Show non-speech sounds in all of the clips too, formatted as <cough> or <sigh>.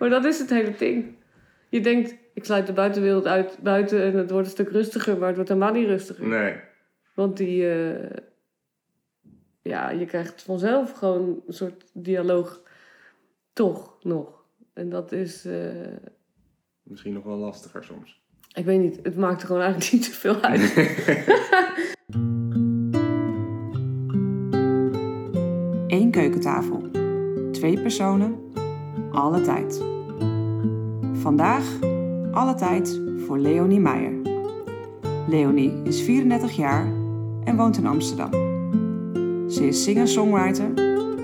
Maar dat is het hele ding. Je denkt, ik sluit de buitenwereld uit buiten en het wordt een stuk rustiger, maar het wordt helemaal niet rustiger. Nee. Want die, eh, ja, je krijgt vanzelf gewoon een soort dialoog, toch nog. En dat is, eh, Misschien nog wel lastiger soms. ik weet niet, het maakt er gewoon eigenlijk niet zoveel uit. <laughs> Eén keukentafel. Twee personen. Alle tijd. Vandaag alle tijd voor Leonie Meijer. Leonie is 34 jaar en woont in Amsterdam. Ze is singer-songwriter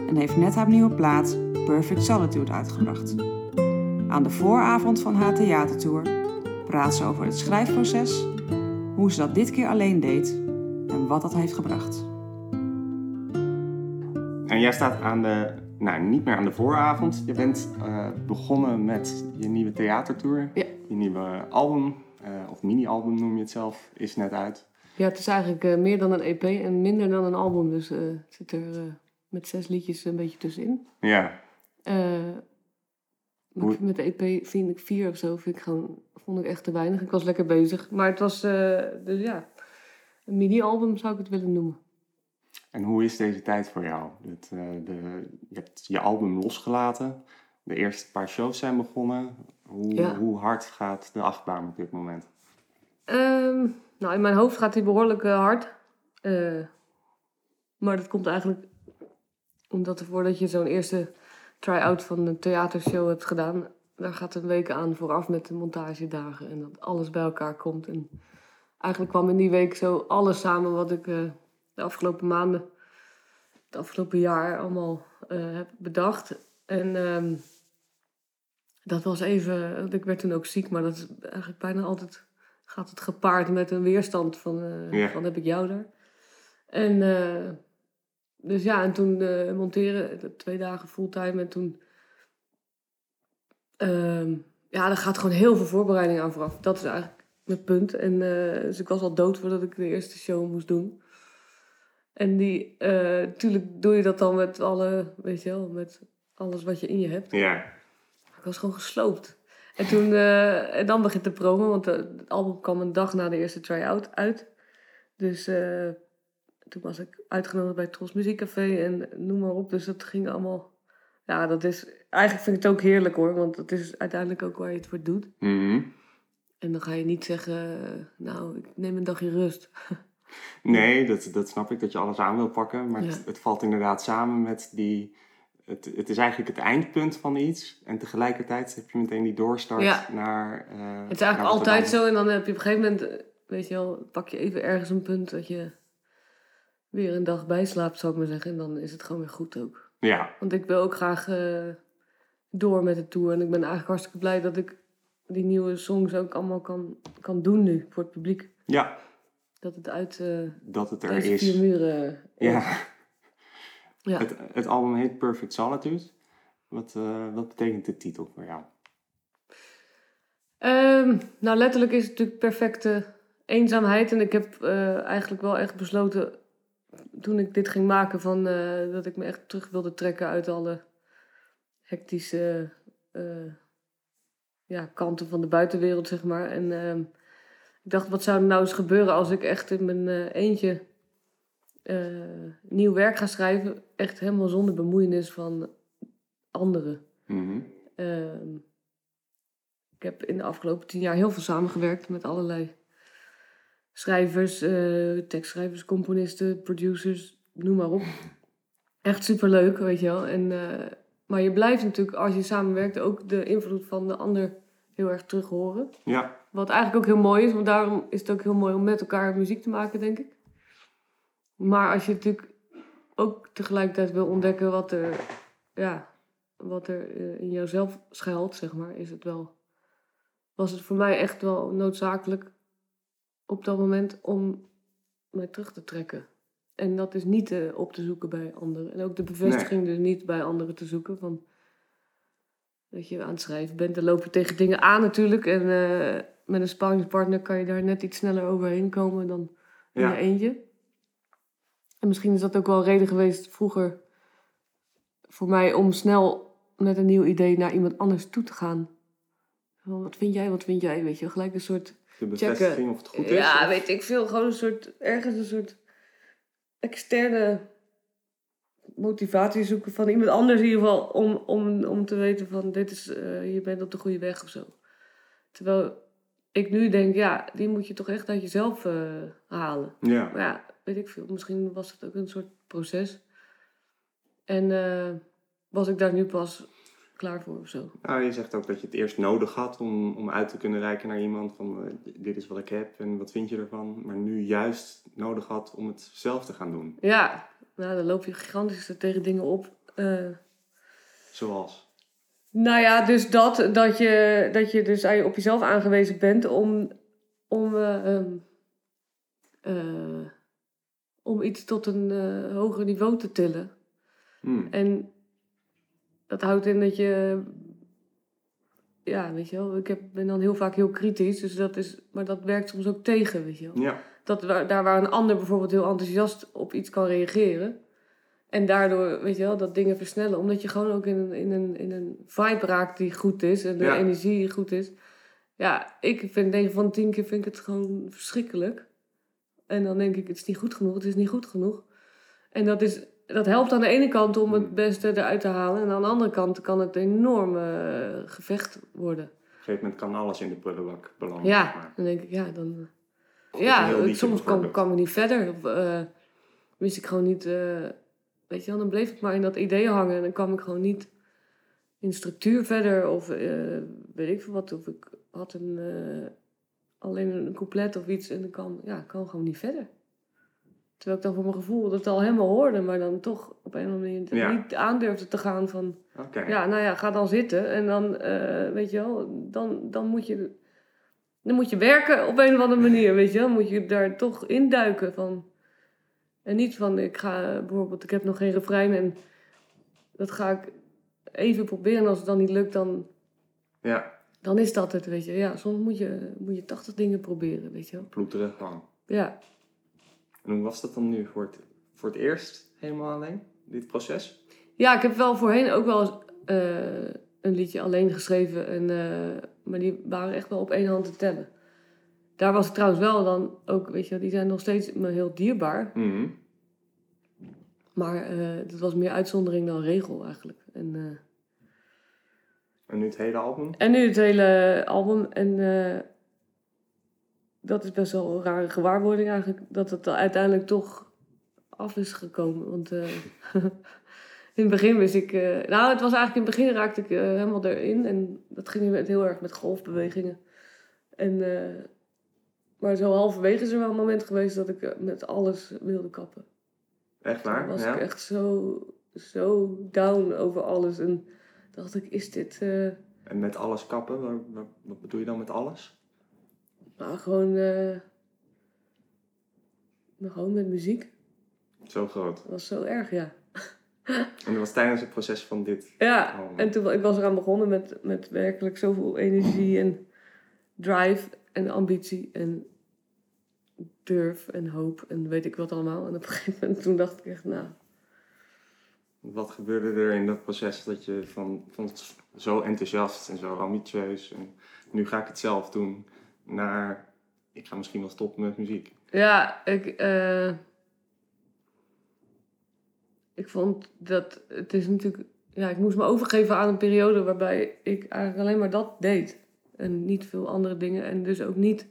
en heeft net haar nieuwe plaat Perfect Solitude uitgebracht. Aan de vooravond van haar theatertour praat ze over het schrijfproces, hoe ze dat dit keer alleen deed en wat dat heeft gebracht. En jij staat aan de, nou niet meer aan de vooravond. Je bent eh, begonnen met je nieuwe theatertour. Ja. Je nieuwe album, eh, of mini-album noem je het zelf, is net uit. Ja, het is eigenlijk eh, meer dan een EP en minder dan een album. Dus het zit er met zes liedjes een beetje tussenin. Ja, Hoe- met de EP vind ik vier of zo, vind ik gewoon, vond ik echt te weinig. Ik was lekker bezig. Maar het was, dus ja, een mini-album zou ik het willen noemen. En hoe is deze tijd voor jou? Het, eh, de, je hebt je album losgelaten. De eerste paar shows zijn begonnen. Hoe, Ja. hoe hard gaat de achtbaan op dit moment? Ehm, nou, in mijn hoofd gaat hij behoorlijk eh, hard. Eh, maar dat komt eigenlijk omdat er voordat je zo'n eerste try-out van een theatershow hebt gedaan, daar gaat een week aan vooraf met de montagedagen en dat alles bij elkaar komt. En eigenlijk kwam in die week zo alles samen wat ik de afgelopen maanden, het afgelopen jaar allemaal eh, heb bedacht. En ehm, dat was even, ik werd toen ook ziek, maar dat is eigenlijk bijna altijd gaat het gepaard met een weerstand van, eh, Ja. van heb ik jou daar. En eh, dus ja, en toen monteren, twee dagen fulltime en toen... ehm, ja, er gaat gewoon heel veel voorbereiding aan vooraf. Dat is eigenlijk mijn punt. En dus ik was al dood voordat ik de eerste show moest doen. En die, eh natuurlijk doe je dat dan met alle, weet je wel, met alles wat je in je hebt. Ja, Ik was gewoon gesloopt. En toen, eh, en dan begint de promo, want eh, het album kwam een dag na de eerste try-out uit. Dus eh, toen was ik uitgenodigd bij Tros Muziekcafé en noem maar op. Dus dat ging allemaal, ja, dat is, eigenlijk vind ik het ook heerlijk hoor, want dat is uiteindelijk ook waar je het voor doet. Mhm. En dan ga je niet zeggen, nou, ik neem een dagje rust. <laughs> Nee, dat, dat snap ik, dat je alles aan wil pakken. Maar Ja. het, het valt inderdaad samen met die... Het, het is eigenlijk het eindpunt van iets. En tegelijkertijd heb je meteen die doorstart Ja. naar... eh, Het is eigenlijk altijd zo en dan heb je op een gegeven moment, eh, weet je wel, pak je even ergens een punt dat je weer een dag bijslaapt, zou ik maar zeggen. En dan is het gewoon weer goed ook. Ja, Want ik wil ook graag eh, door met de tour. En ik ben eigenlijk hartstikke blij dat ik die nieuwe songs ook allemaal kan, kan doen nu voor het publiek. ja, Dat het uit eh, dat het er is. vier muren eh, Ja, ja. het, het album heet Perfect Solitude. Wat, eh, wat betekent de titel voor jou? Ehm, nou, letterlijk is het natuurlijk perfecte eenzaamheid. En ik heb eh, eigenlijk wel echt besloten, toen ik dit ging maken, van, dat ik me echt terug wilde trekken uit alle hectische ja, kanten van de buitenwereld, zeg maar. En ehm, ik dacht, wat zou er nou eens gebeuren als ik echt in mijn eh, eentje eh, nieuw werk ga schrijven? Echt helemaal zonder bemoeienis van anderen. Mhm. Ehm, ik heb in de afgelopen tien jaar heel veel samengewerkt met allerlei schrijvers, eh, tekstschrijvers, componisten, producers, noem maar op. Echt superleuk, weet je wel. En, maar je blijft natuurlijk, als je samenwerkt, ook de invloed van de ander heel erg terug horen. Ja, Wat eigenlijk ook heel mooi is, want daarom is het ook heel mooi om met elkaar muziek te maken, denk ik. Maar als je natuurlijk ook tegelijkertijd wil ontdekken wat er, ja, wat er eh, in jouzelf schuilt, zeg maar, is het wel, was het voor mij echt wel noodzakelijk op dat moment om mij terug te trekken. En dat is niet eh, op te zoeken bij anderen. En ook de bevestiging dus niet bij anderen te zoeken. Van, dat je aan het schrijven bent, dan loop je tegen dingen aan natuurlijk. En eh, met een sparringspartner kan je daar net iets sneller overheen komen dan in Ja. je eentje. En misschien is dat ook wel een reden geweest vroeger voor mij om snel met een nieuw idee naar iemand anders toe te gaan. Wat vind jij, wat vind jij? Weet je, gelijk een soort De bevestiging of het goed is? ja, of- weet ik veel. Gewoon een soort, ergens een soort externe motivatie zoeken van iemand anders in ieder geval. Om, om, om te weten van, dit is, eh, je bent op de goede weg of zo. Terwijl ik nu denk, ja, die moet je toch echt uit jezelf eh, halen. Ja. Maar ja, weet ik veel. Misschien was het ook een soort proces. En eh, was ik daar nu pas klaar voor of zo. Nou, je zegt ook dat je het eerst nodig had om, om uit te kunnen reiken naar iemand van eh, dit is wat ik heb en wat vind je ervan. Maar nu juist nodig had om het zelf te gaan doen. Ja, nou, dan loop je gigantisch tegen dingen op. Eh, Zoals. Nou ja, dus dat, dat je, dat je dus op jezelf aangewezen bent om, om, eh, ehm, eh, om iets tot een hoger niveau te tillen. Hmm. En dat houdt in dat je, ja, weet je wel, ik heb, ben dan heel vaak heel kritisch, dus dat is, maar dat werkt soms ook tegen, weet je wel. Ja. Dat daar waar een ander bijvoorbeeld heel enthousiast op iets kan reageren. En daardoor, weet je wel, dat dingen versnellen. Omdat je gewoon ook in een, in een, in een vibe raakt die goed is. En de Ja. energie goed is. Ja, ik vind 9 van 10 keer vind ik het gewoon verschrikkelijk. En dan denk ik, het is niet goed genoeg, het is niet goed genoeg. En dat, is, dat helpt aan de ene kant om het Hmm. beste eruit te halen. En aan de andere kant kan het een enorm eh, gevecht worden. Op een gegeven moment kan alles in de prullenbak belanden. Ja, maar. dan denk ik, ja, dan... Ja, soms kwam, ik niet verder. Of eh, wist ik gewoon niet... eh, weet je wel, dan bleef ik maar in dat idee hangen. En dan kwam ik gewoon niet in structuur verder. Of weet ik veel wat. Of ik had een, alleen een couplet of iets. En dan kwam, ja, kwam gewoon niet verder. Terwijl ik dan voor mijn gevoel dat al helemaal hoorde. Maar dan toch op een of andere manier Ja. niet aandurfde te gaan van... Ja, nou ja, ga dan zitten. En dan, eh, weet je wel, dan, dan, moet je, dan moet je werken op een of andere manier, weet je wel. Moet je daar toch induiken van. En niet van, ik ga bijvoorbeeld, ik heb nog geen refrein en dat ga ik even proberen. En als het dan niet lukt, dan, Ja, dan is dat het, weet je. Ja, soms moet je, moet je 80 dingen proberen, weet je wel. ploeteren. Ja, En hoe was dat dan nu voor het, voor het eerst helemaal alleen, dit proces? Ja, ik heb wel voorheen ook wel eens eh, een liedje alleen geschreven. En, eh, maar die waren echt wel op één hand te tellen. Daar was ik trouwens wel dan ook, weet je, die zijn nog steeds me heel dierbaar. Mhm. Maar eh dat was meer uitzondering dan regel eigenlijk. En, En nu het hele album? en nu het hele album. En dat is best wel een rare gewaarwording eigenlijk. Dat het uiteindelijk toch af is gekomen. Want eh, <laughs> in het begin wist ik... eh, nou, het was eigenlijk in het begin raakte ik eh, helemaal erin. En dat ging met, heel erg met golfbewegingen. En, maar zo halverwege is er wel een moment geweest dat ik met alles wilde kappen. Echt Toen waar? was ja? ik echt zo, zo down over alles. En dacht ik, is dit... En met alles kappen, wat bedoel je dan met alles? Nou, gewoon... nou, gewoon met muziek. Zo groot. Dat was zo erg, ja. <laughs> En dat was tijdens het proces van dit. Ja, en toen ik was eraan begonnen met, met werkelijk zoveel energie en drive en ambitie en durf en hoop en weet ik wat allemaal. En op een gegeven moment toen dacht ik echt, nou, Wat gebeurde er in dat proces dat je van, van zo enthousiast en zo ambitieus en nu ga ik het zelf doen, naar ik ga misschien wel stoppen met muziek. ja, ik, eh, ik vond dat het is natuurlijk, ja, ik moest me overgeven aan een periode waarbij ik eigenlijk alleen maar dat deed. En niet veel andere dingen. En dus ook niet,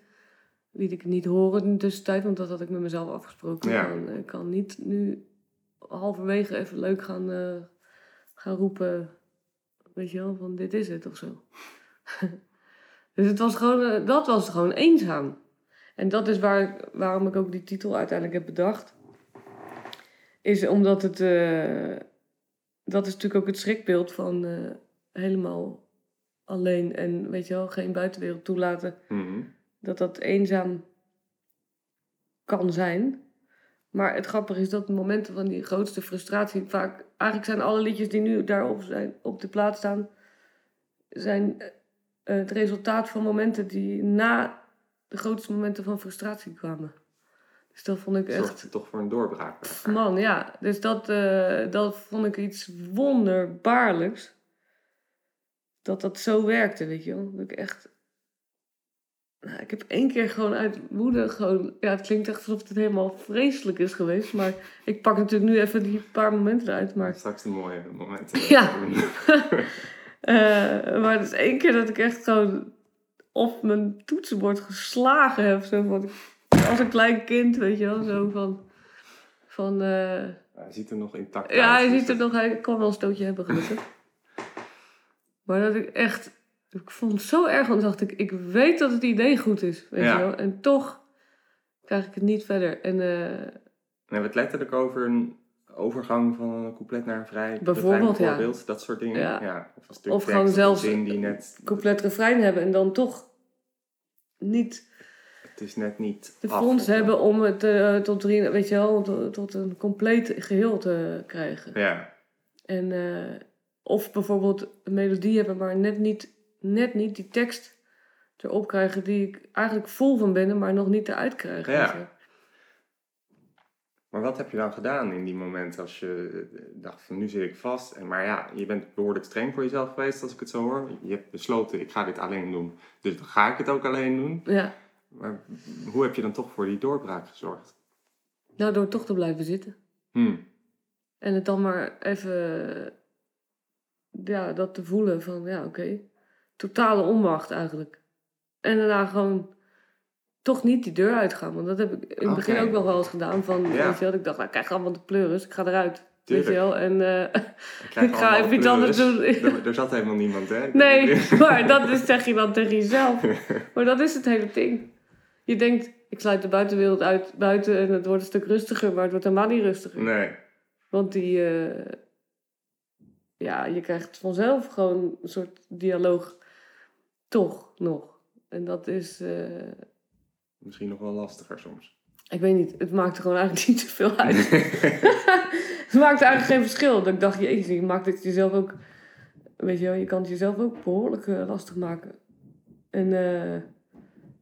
liet ik het niet horen in de tussentijd, want dat had ik met mezelf afgesproken. Ja. Van, ik kan niet nu halverwege even leuk gaan, eh, gaan roepen, weet je wel, van dit is het of zo. <laughs> dus het was gewoon, eh, dat was gewoon eenzaam. En dat is waar, waarom ik ook die titel uiteindelijk heb bedacht. Is omdat het, eh, dat is natuurlijk ook het schrikbeeld van eh, helemaal alleen en weet je wel, geen buitenwereld toelaten Mhm. dat dat eenzaam kan zijn. Maar het grappige is dat de momenten van die grootste frustratie vaak... Eigenlijk zijn alle liedjes die nu daarop zijn, op de plaats staan... zijn eh, het resultaat van momenten die na de grootste momenten van frustratie kwamen. Dus dat vond ik echt... Zorgt toch voor een doorbraak. Man, ja. Dus dat, eh, dat vond ik iets wonderbaarlijks. dat dat zo werkte, weet je wel. Dat ik echt... Nou, ik heb één keer gewoon uit woede gewoon... Ja, het klinkt echt alsof het helemaal vreselijk is geweest. Maar ik pak natuurlijk nu even die paar momenten eruit. Maar Straks de mooie momenten. Ja. <laughs> <laughs> Eh, maar het is één keer dat ik echt gewoon op mijn toetsenbord geslagen heb. Zo van, als een klein kind, weet je wel. Zo van... van eh, Hij ziet er nog intact ja, uit. hij dus ziet er dat- nog... Hij kan wel een stootje hebben, gelukkig. <laughs> maar dat ik echt... Ik vond het zo erg, want dacht ik... Ik weet dat het idee goed is, weet Ja. je wel. En toch krijg ik het niet verder. En eh, We hebben het letterlijk over een overgang van een couplet naar een vrij Bijvoorbeeld, ja. bijvoorbeeld, dat soort dingen. Ja. Of, een stuk Of gewoon een zelfs- zin die net... compleet refrein hebben en dan toch niet Het is net niet de fonds hebben om het eh, tot, drie, weet je wel, tot, tot een compleet geheel te krijgen. Ja, En, eh, of bijvoorbeeld een melodie hebben, maar net niet, net niet die tekst erop krijgen die ik eigenlijk vol van ben, maar nog niet eruit krijg. Ja. Maar wat heb je dan gedaan in die momenten als je dacht van nu zit ik vast. En, maar ja, je bent behoorlijk streng voor jezelf geweest als ik het zo hoor. Je hebt besloten ik ga dit alleen doen, dus dan ga ik het ook alleen doen. ja. Maar hoe heb je dan toch voor die doorbraak gezorgd? Nou, door toch te blijven zitten. Hm. En het dan maar even, ja, dat te voelen van, ja, oké. Totale onmacht eigenlijk. En daarna gewoon toch niet die deur uitgaan. Want dat heb ik in het begin Oké. ook nog wel eens gedaan. Van, Ja. weet je wel, ik dacht, nou, ik krijg allemaal de pleuris. Ik ga eruit. Tuurlijk. Weet je wel. En eh, Ik, <laughs> ga even iets anders doen. Er, er zat helemaal niemand, hè? nee, <laughs> maar dat is, zeg je dan tegen jezelf. <laughs> Maar dat is het hele ding. Je denkt, ik sluit de buitenwereld uit buiten en het wordt een stuk rustiger. Maar het wordt helemaal niet rustiger. Nee. Want die, eh, ja, je krijgt vanzelf gewoon een soort dialoog. Toch nog. En dat is, eh, Misschien nog wel lastiger soms. ik weet niet, het maakte gewoon eigenlijk niet zoveel uit. <laughs> het maakte eigenlijk geen verschil. Dat ik dacht, jezus, je maakt het jezelf ook, weet je wel, je kan het jezelf ook behoorlijk eh, lastig maken. En, eh,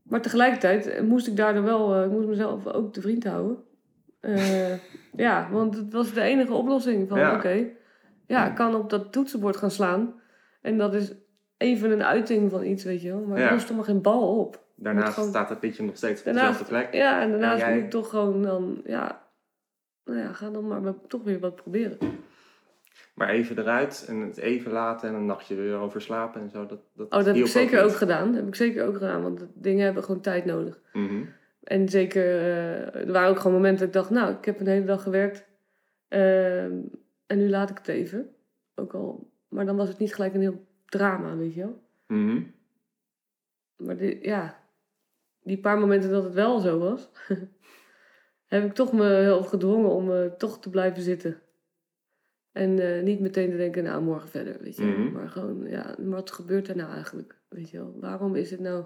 maar tegelijkertijd moest ik daardoor wel, eh, ik moest mezelf ook te vriend houden. Ja, want het was de enige oplossing van, Ja. oké, ja, ik kan op dat toetsenbord gaan slaan. En dat is even een uiting van iets, weet je wel. Maar Ja. het lost toch maar geen bal op. Daarnaast gewoon- staat het liedje nog steeds op dezelfde plek. Ja, en daarnaast En jij- moet ik toch gewoon dan, ja, nou ja, ga dan maar toch weer wat proberen. Maar even eruit en het even laten en een nachtje weer over slapen en zo. Dat, dat Oh, dat heb ik zeker ook gedaan. Dat heb ik zeker ook gedaan, want dingen hebben gewoon tijd nodig. Mhm. En zeker, eh, er waren ook gewoon momenten dat ik dacht, nou, ik heb een hele dag gewerkt ehm, en nu laat ik het even. Ook al, maar dan was het niet gelijk een heel drama, weet je wel. Mhm. Maar die, ja, die paar momenten dat het wel zo was, <laughs> heb ik toch me heel gedwongen om eh, toch te blijven zitten. En eh, niet meteen te denken, nou, morgen verder, weet je. Mhm. Maar gewoon, ja, wat gebeurt er nou eigenlijk, weet je wel. Waarom is het nou...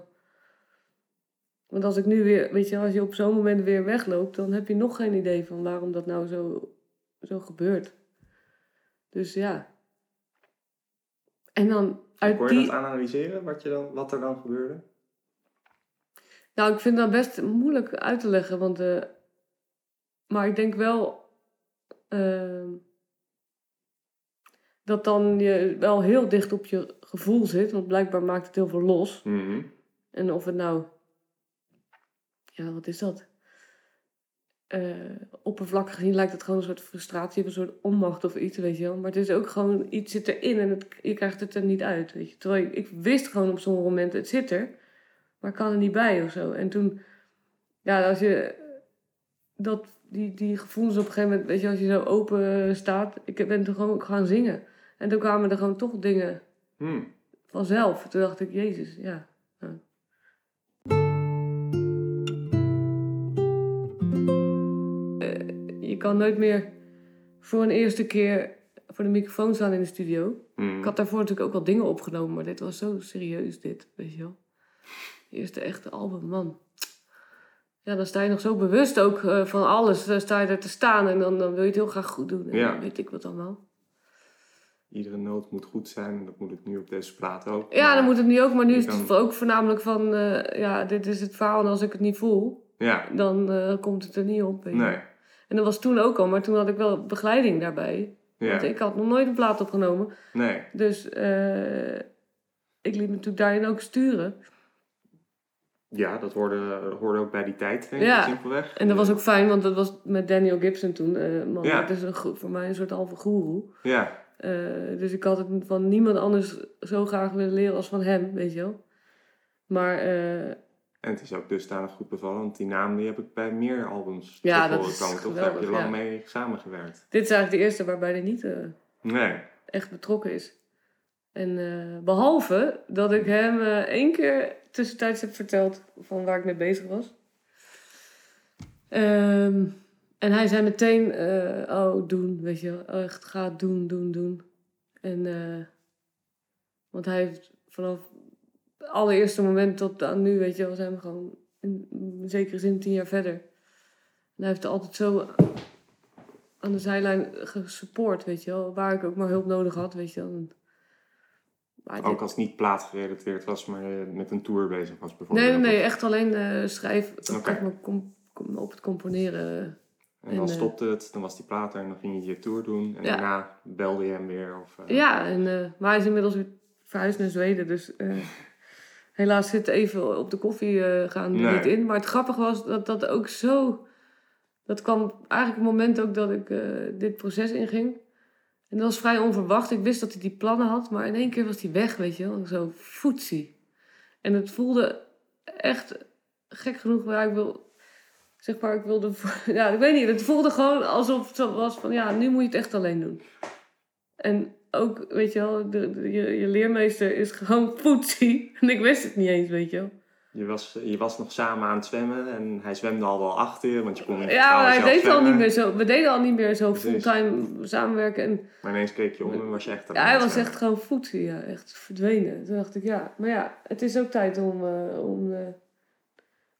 Want als ik nu weer, weet je als je op zo'n moment weer wegloopt, dan heb je nog geen idee van waarom dat nou zo, zo gebeurt. Dus ja. En dan uit Kon je die... dat analyseren, wat, je dan, wat er dan gebeurde? Nou, ik vind dat best moeilijk uit te leggen, want... eh, maar ik denk wel... ehm, dat dan je wel heel dicht op je gevoel zit, want blijkbaar maakt het heel veel los. Mhm. En of het nou... Ja, wat is dat? Eh, oppervlakkig gezien lijkt het gewoon een soort frustratie of een soort onmacht of iets, weet je wel. Maar het is ook gewoon, iets zit erin en het, je krijgt het er niet uit, weet je. Terwijl ik, ik wist gewoon op sommige momenten, het zit er, maar ik kan er niet bij of zo. En toen, ja, als je dat, die, die gevoelens op een gegeven moment, weet je, als je zo open staat, ik ben toen gewoon ook gaan zingen. En toen kwamen er gewoon toch dingen Hm. vanzelf. Toen dacht ik, Jezus, ja. ja. Eh, je kan nooit meer voor een eerste keer voor de microfoon staan in de studio. Mhm. Ik had daarvoor natuurlijk ook al dingen opgenomen, maar dit was zo serieus, dit, weet je wel. Eerste echte album, man. Ja, dan sta je nog zo bewust ook eh, van alles. Dan sta je er te staan en dan, dan wil je het heel graag goed doen. En Ja. dan weet ik wat allemaal. Iedere noot moet goed zijn en dat moet het nu op deze plaat ook. Ja, dan moet het nu ook. Maar nu is het ook voornamelijk van... eh, ja, dit is het verhaal en als ik het niet voel, Ja, dan eh, komt het er niet op. nee. En dat was toen ook al, maar toen had ik wel begeleiding daarbij. Ja, Want ik had nog nooit een plaat opgenomen. nee. Dus, ik liet me natuurlijk daarin ook sturen. Ja, dat hoorde, hoorde ook bij die tijd, denk ik, Ja. simpelweg. En dat was ook fijn, want dat was met Daniel Gibson toen. eh man, Ja. dat is een, voor mij een soort halve goeroe. Ja, Eh, dus ik had het van niemand anders zo graag willen leren als van hem, weet je wel. Maar eh, en het is ook dusdanig goed bevallen, want die naam die heb ik bij meer albums Ja, dat is toch? Daar heb je lang ja. mee samengewerkt. dit is eigenlijk de eerste waarbij hij niet Nee. echt betrokken is. En eh, behalve dat ik hem eh, één keer tussentijds heb verteld van waar ik mee bezig was. Ehm, en hij zei meteen, eh, oh doen, weet je wel. Echt, ga doen, doen, doen. En, eh, want hij heeft vanaf het allereerste moment tot aan nu, weet je wel, zijn we gewoon in, in zekere zin tien jaar verder. En hij heeft altijd zo aan de zijlijn gesupport, weet je wel. Waar ik ook maar hulp nodig had, weet je wel. Maar dit- Ook als het niet plaatsgerelateerd was, maar je met een tour bezig was bijvoorbeeld. Nee, nee, echt alleen schrijven. Maar com- com- op het componeren. En dan eh, stopte het, dan was die plaat er en dan ging je je tour doen. En Ja. daarna belde je hem weer. Of, eh, Ja, en, eh, maar hij is inmiddels weer verhuisd naar Zweden. Dus <laughs> helaas zit even op de koffie gaan Nee. niet in. Maar het grappige was dat dat ook zo... Dat kwam eigenlijk het moment ook dat ik dit proces inging. En dat was vrij onverwacht. Ik wist dat hij die plannen had. Maar in één keer was hij weg, weet je wel. Zo foetsie. En het voelde echt gek genoeg. Ja, ik wil... Zeg maar, ik wilde... <laughs> Ja, ik weet niet. Het voelde gewoon alsof het was van... Ja, nu moet je het echt alleen doen. En ook, weet je wel, de, je, je leermeester is gewoon poetsie. <laughs> En ik wist het niet eens, weet je wel. Je, was, je was nog samen aan het zwemmen en hij zwemde al wel achter je, want je kon Ja, hij deed al niet meer zo. We deden al niet meer zo Precies. fulltime samenwerken. En Maar ineens keek je om en was je echt aan ja, hij was zwemmen. echt gewoon ja. Echt verdwenen. Toen dacht ik, ja, maar ja, het is ook tijd om, eh, om, eh,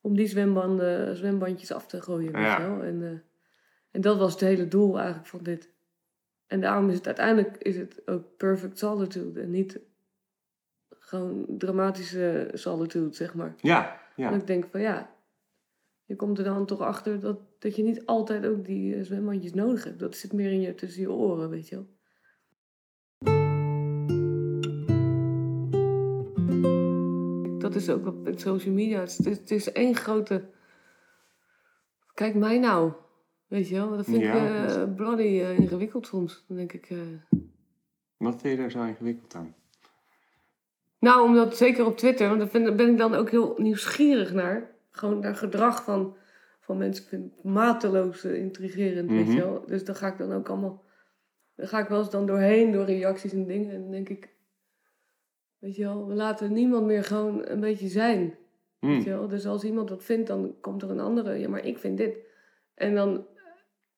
om die zwembanden, zwembandjes af te gooien, Ja. En, eh, en dat was het hele doel eigenlijk van dit. En daarom is het uiteindelijk is het ook perfect solitude. En niet gewoon dramatische solitude, zeg maar. Ja, ja. Dat ik denk van ja, je komt er dan toch achter dat, dat je niet altijd ook die eh, zwembandjes nodig hebt. Dat zit meer in je, tussen je oren, weet je wel. Dat is ook op social media. Het is, het is één grote... Kijk mij nou. Weet je wel, dat vind Ja, ik dat- bloody eh, ingewikkeld soms. Dan denk ik... Wat vind je daar zo ingewikkeld aan? Nou, omdat zeker op Twitter, want daar ben ik dan ook heel nieuwsgierig naar. Gewoon naar gedrag van, van mensen. Ik vind het mateloos eh, intrigerend, weet Mhm. je wel. Dus daar ga ik dan ook allemaal... Daar ga ik wel eens dan doorheen, door reacties en dingen. En dan denk ik... Weet je wel, we laten niemand meer gewoon een beetje zijn. Weet je wel? Dus als iemand wat vindt, dan komt er een andere. Ja, maar ik vind dit. En dan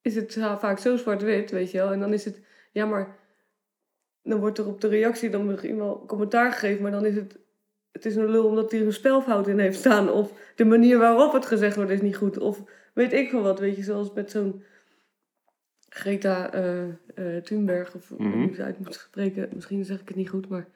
is het vaak zo zwart-wit, weet je wel. En dan is het, ja, maar dan wordt er op de reactie dan misschien wel commentaar gegeven, maar dan is het, het is een lul omdat hij er een spelfout in heeft staan. Of de manier waarop het gezegd wordt is niet goed. Of weet ik veel wat, weet je, zoals met zo'n Greta eh, Thunberg, of Mhm. hoe ik ze uit moet spreken. Misschien zeg ik het niet goed, maar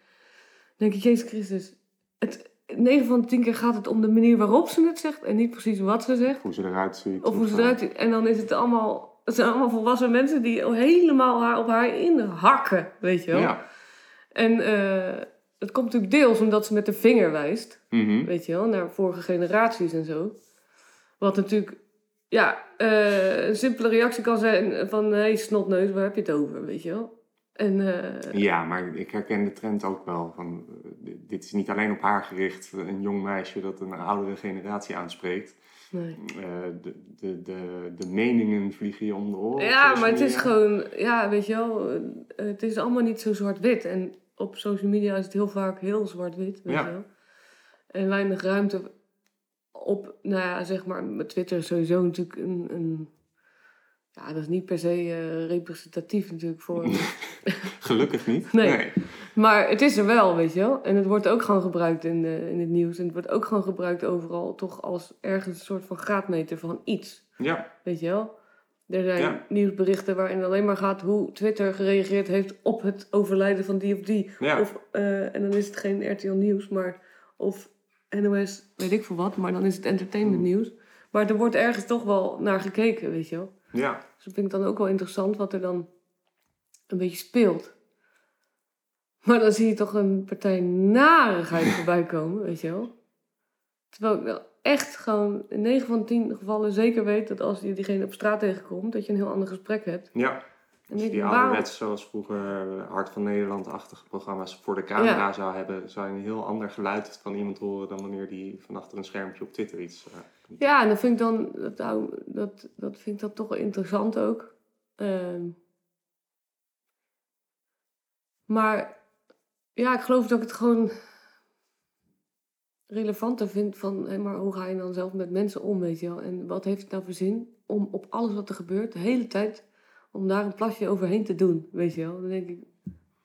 denk ik, Jezus Christus. Het, 9 van de 10 keer gaat het om de manier waarop ze het zegt en niet precies wat ze zegt. Hoe ze eruit ziet. Of hoe ze eruit ziet. En dan is het allemaal... Het zijn allemaal volwassen mensen die helemaal haar, op haar inhakken, weet je wel. Ja. En eh het komt natuurlijk deels omdat ze met de vinger wijst, Mhm. weet je wel, naar vorige generaties en zo. Wat natuurlijk, ja, eh, een simpele reactie kan zijn van... Hé, hey, snotneus, waar heb je het over, weet je wel. En eh, Ja, maar ik herken de trend ook wel. Van, dit is niet alleen op haar gericht, een jong meisje dat een oudere generatie aanspreekt. Nee. Eh, de, de, de, de meningen vliegen je om de oren. Ja, maar het is gewoon, ja, weet je wel, eh, het is allemaal niet zo zwart-wit. En op social media is het heel vaak heel zwart-wit, weet Ja. je wel. En weinig ruimte op, nou ja, zeg maar, Twitter is sowieso natuurlijk een, een ja, dat is niet per se eh, representatief natuurlijk voor... <laughs> Gelukkig niet. Nee. Maar het is er wel, weet je wel. En het wordt ook gewoon gebruikt in, eh, in het nieuws. En het wordt ook gewoon gebruikt overal toch als ergens een soort van graadmeter van iets. Ja, Weet je wel? Er zijn Ja. nieuwsberichten waarin alleen maar gaat hoe Twitter gereageerd heeft op het overlijden van die of die. ja. Of, eh, en dan is het geen RTL Nieuws, maar of NOS, weet ik veel wat, maar dan is het entertainment Hmm. nieuws. Maar er wordt ergens toch wel naar gekeken, weet je wel. ja. Dus dat vind ik dan ook wel interessant wat er dan een beetje speelt. Maar dan zie je toch een partij narigheid <laughs> voorbij komen, weet je wel. Terwijl ik wel echt gewoon in 9 van 10 gevallen zeker weet dat als je diegene op straat tegenkomt, dat je een heel ander gesprek hebt. Ja, En als je denk die ouderwets zoals vroeger eh, Hart van Nederland-achtige programma's voor de camera Ja. zou hebben, zou je een heel ander geluid van iemand horen dan wanneer die van achter een schermpje op Twitter iets... eh. Ja, en dan vind ik dan, dat, dat, dat vind ik dan toch wel interessant ook. Ehm, maar ja, ik geloof dat ik het gewoon relevanter vind van, hé, maar hoe ga je dan zelf met mensen om, weet je wel? En wat heeft het nou voor zin om op alles wat er gebeurt, de hele tijd, om daar een plasje overheen te doen, weet je wel? Dan denk ik,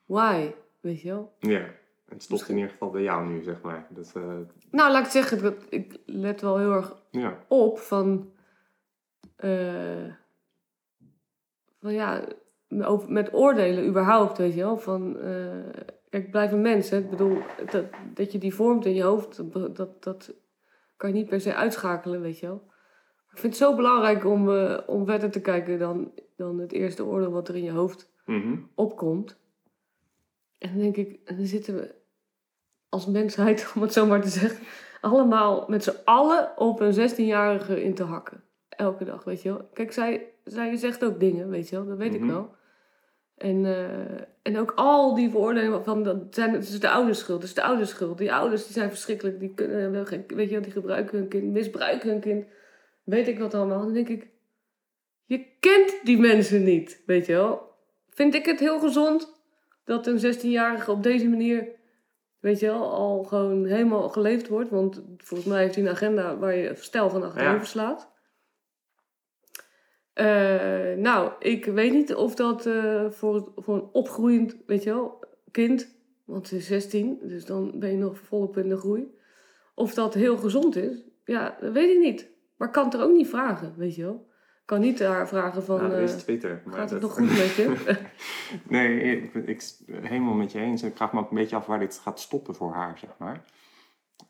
why, weet je wel? Ja, het stopt in ieder geval bij jou nu, zeg maar. Dat, eh, Nou, laat ik zeggen, dat, ik let wel heel erg ja. op van, eh, van ja, met oordelen überhaupt, weet je wel. Van, eh, ik blijf een mens, hè. Ik bedoel, dat, dat je die vormt in je hoofd, dat, dat, kan je niet per se uitschakelen, weet je wel. Ik vind het zo belangrijk om, eh, om verder te kijken dan, dan het eerste oordeel wat er in je hoofd Mhm. opkomt. En dan denk ik, dan zitten we als mensheid, <laughs> om het zo maar te zeggen, allemaal met z'n allen op een 16-jarige in te hakken. Elke dag, weet je wel. Kijk, zij, zij zegt ook dingen, weet je wel, dat weet Mhm. ik wel. En, eh, en ook al die veroordelingen van, dat zijn, het is de ouders schuld, het is de ouders schuld. Die ouders die zijn verschrikkelijk, die kunnen, geen- weet je die gebruiken hun kind, misbruiken hun kind. Weet ik wat allemaal. Dan denk ik, je kent die mensen niet, weet je wel. Vind ik het heel gezond dat een 16-jarige op deze manier, weet je wel, al gewoon helemaal geleefd wordt. Want volgens mij heeft hij een agenda waar je stijl van achterover Ja. slaat. Eh, nou, ik weet niet of dat eh, voor, voor een opgroeiend, weet je wel, kind, want ze is 16, dus dan ben je nog volop in de groei. Of dat heel gezond is, ja, dat weet ik niet. Maar ik kan het er ook niet vragen, weet je wel. Ik kan niet daar vragen van, nou, dat is eh, Twitter. Maar gaat het dat- nog goed met je? <laughs> Nee, ik, ik helemaal met je eens. Ik vraag me ook een beetje af waar dit gaat stoppen voor haar, zeg maar.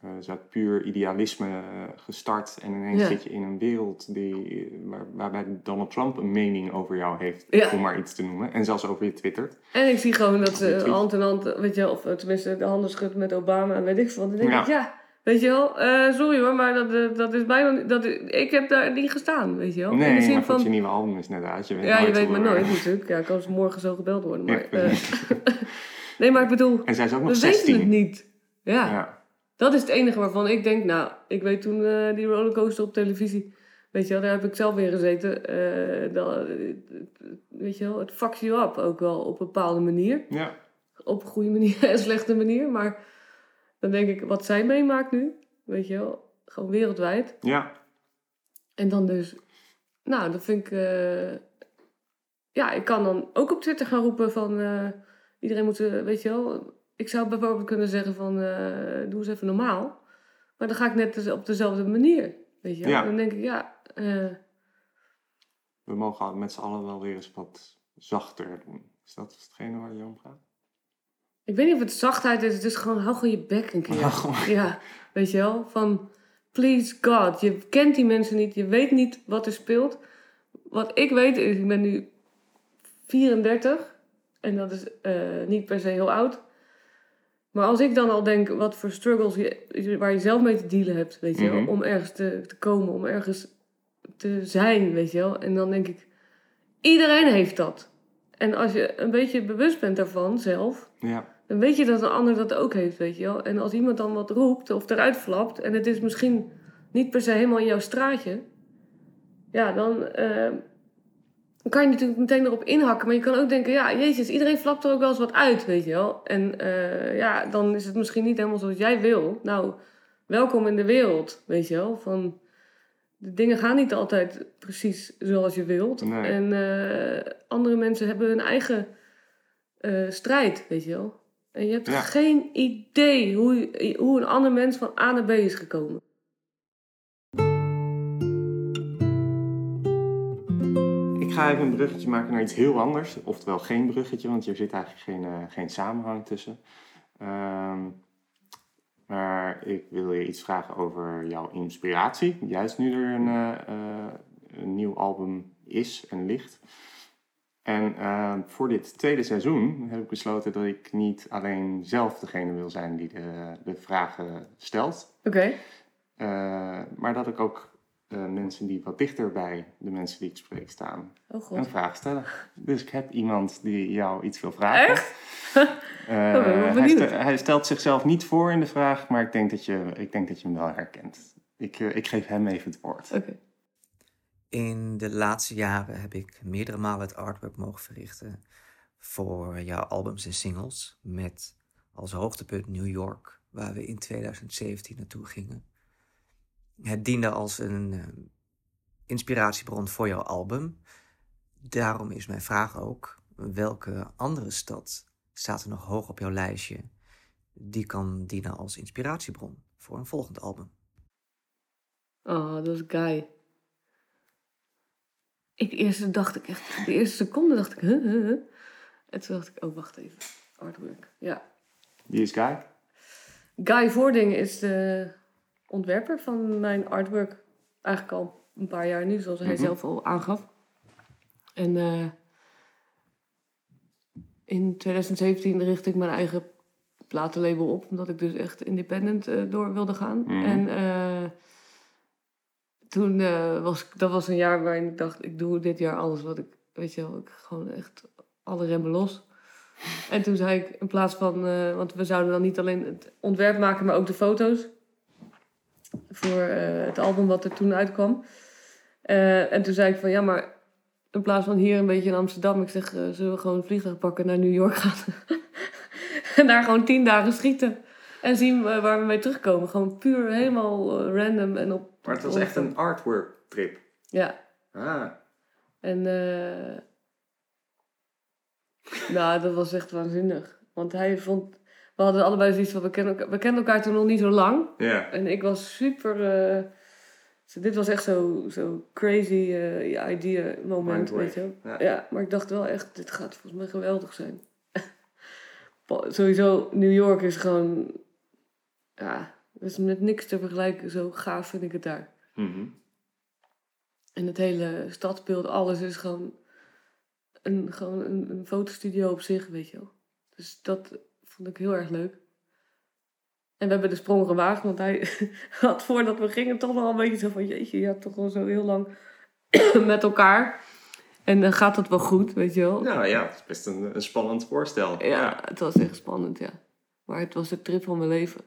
Eh ze had puur idealisme eh, gestart en ineens Ja. zit je in een wereld die, waar, waarbij Donald Trump een mening over jou heeft, Ja. om maar iets te noemen. En zelfs over je twittert. En ik zie gewoon dat ze hand in hand, weet je wel, of eh, tenminste de handen schudt met Obama en weet ik veel. Dan denk Ja. ik, ja, weet je wel, eh, sorry hoor, maar dat, eh, dat is bijna niet, dat, ik heb daar niet gestaan, weet je wel. in de Nee, zin maar goed, van, je nieuwe album is net uit. Je weet ja, je weet maar eh, nooit natuurlijk. Ja, kan ze morgen zo gebeld worden. Maar, eh, <laughs> nee, maar ik bedoel, En zij is ook nog we weten 16. het niet. Ja, Ja. Dat is het enige waarvan ik denk, nou, ik weet toen eh, die rollercoaster op televisie, weet je wel, daar heb ik zelf in gezeten. eh, dat, weet je wel, het fucks you up ook wel op een bepaalde manier ja. op een goede manier <laughs> en een slechte manier. Maar dan denk ik, wat zij meemaakt nu, weet je wel, gewoon wereldwijd. Ja. En dan dus, nou, dat vind ik, eh, ja, ik kan dan ook op Twitter gaan roepen van, eh, iedereen moet, eh, weet je wel, ik zou bijvoorbeeld kunnen zeggen van, eh, doe eens even normaal. Maar dan ga ik net dus op dezelfde manier, weet je. Ja. Dan denk ik, ja, eh, We mogen met z'n allen wel weer eens wat zachter doen. Is dat hetgene waar je om gaat? ik weet niet of het zachtheid is, het is gewoon, hou gewoon je bek een keer. Ja, weet je wel, van please God, je kent die mensen niet, je weet niet wat er speelt. Wat ik weet is, ik ben nu 34 en dat is eh, niet per se heel oud. Maar als ik dan al denk wat voor struggles je, waar je zelf mee te dealen hebt, weet je wel, Mhm. om ergens te, te komen, om ergens te zijn, weet je wel. En dan denk ik, iedereen heeft dat. En als je een beetje bewust bent daarvan zelf, Ja. dan weet je dat een ander dat ook heeft, weet je wel. En als iemand dan wat roept of eruit flapt en het is misschien niet per se helemaal in jouw straatje, ja, dan, eh, dan kan je natuurlijk meteen erop inhakken. Maar je kan ook denken, ja, jezus, iedereen flapt er ook wel eens wat uit, weet je wel. En eh, ja, dan is het misschien niet helemaal zoals jij wil. Nou, welkom in de wereld, weet je wel. Van, de dingen gaan niet altijd precies zoals je wilt. Nee. En eh, andere mensen hebben hun eigen eh, strijd, weet je wel. En je hebt Ja. geen idee hoe, hoe een ander mens van A naar B is gekomen. Ga even een bruggetje maken naar iets heel anders. Oftewel geen bruggetje, want hier zit eigenlijk geen, eh, geen samenhang tussen. Ehm, maar ik wil je iets vragen over jouw inspiratie. Juist nu er een, eh, eh, een nieuw album is en ligt. En voor dit tweede seizoen heb ik besloten dat ik niet alleen zelf degene wil zijn die de, de vragen stelt. Oké. maar dat ik ook eh, mensen die wat dichter bij de mensen die ik spreek staan Oh een vraag stellen. Dus ik heb iemand die jou iets wil vragen. Echt? <laughs> Eh, Oh, hij, benieuwd. stel- hij stelt zichzelf niet voor in de vraag, maar ik denk dat je, ik denk dat je hem wel herkent. Ik, eh, ik geef hem even het woord. Oké. In de laatste jaren heb ik meerdere malen het artwork mogen verrichten voor jouw albums en singles. Met als hoogtepunt New York, waar we in 2017 naartoe gingen. Het diende als een eh, inspiratiebron voor jouw album. Daarom is mijn vraag ook: welke andere stad staat er nog hoog op jouw lijstje? Die kan dienen als inspiratiebron voor een volgend album. Oh, dat is Guy. Ik eerst dacht ik echt, de eerste seconde dacht ik, huh, huh, huh. En toen dacht ik, oh wacht even, artwork. Ja. Wie is Guy? Guy Voording is de ontwerper van mijn artwork. Eigenlijk al een paar jaar nu, zoals hij Mhm. zelf al aangaf. En eh, in 2017 richtte ik mijn eigen platenlabel op, omdat ik dus echt independent eh, door wilde gaan. Mhm. En eh, toen was ik- dat was een jaar waarin ik dacht, ik doe dit jaar alles wat ik, weet je wel, ik gewoon echt alle remmen los. En toen zei ik, in plaats van, want we zouden dan niet alleen het ontwerp maken, maar ook de foto's. Voor eh, het album wat er toen uitkwam. Eh, en toen zei ik van, ja, maar in plaats van hier een beetje in Amsterdam, ik zeg, eh, zullen we gewoon een vliegtuig pakken naar New York gaan? <laughs> en daar gewoon tien dagen schieten. En zien waar we mee terugkomen. Gewoon puur helemaal random en op... Maar het was op- echt een artwork trip. Ja, Ah, en <laughs> nou, dat was echt waanzinnig. Want hij vond... We hadden allebei zoiets van... We kennen, elkaar, we kenden elkaar toen nog niet zo lang. ja. En ik was super... eh, dit was echt zo, zo crazy eh, idea moment, weet je wel. ja. Ja. maar ik dacht wel echt... Dit gaat volgens mij geweldig zijn. <laughs> Sowieso, New York is gewoon... Ja, is met niks te vergelijken. Zo gaaf vind ik het daar. Mhm. En het hele stadsbeeld, alles is gewoon een, gewoon een, een fotostudio op zich, weet je wel. Dus dat vond ik heel erg leuk. En we hebben de sprong gewaagd, want hij <laughs> had voordat we gingen toch nog wel een beetje zo van... Jeetje, je hebt toch wel zo heel lang <clears throat> met elkaar. En dan gaat dat wel goed, weet je wel. Nou ja, het is best een, een spannend voorstel. Ja, het was echt spannend, ja. Maar het was de trip van mijn leven.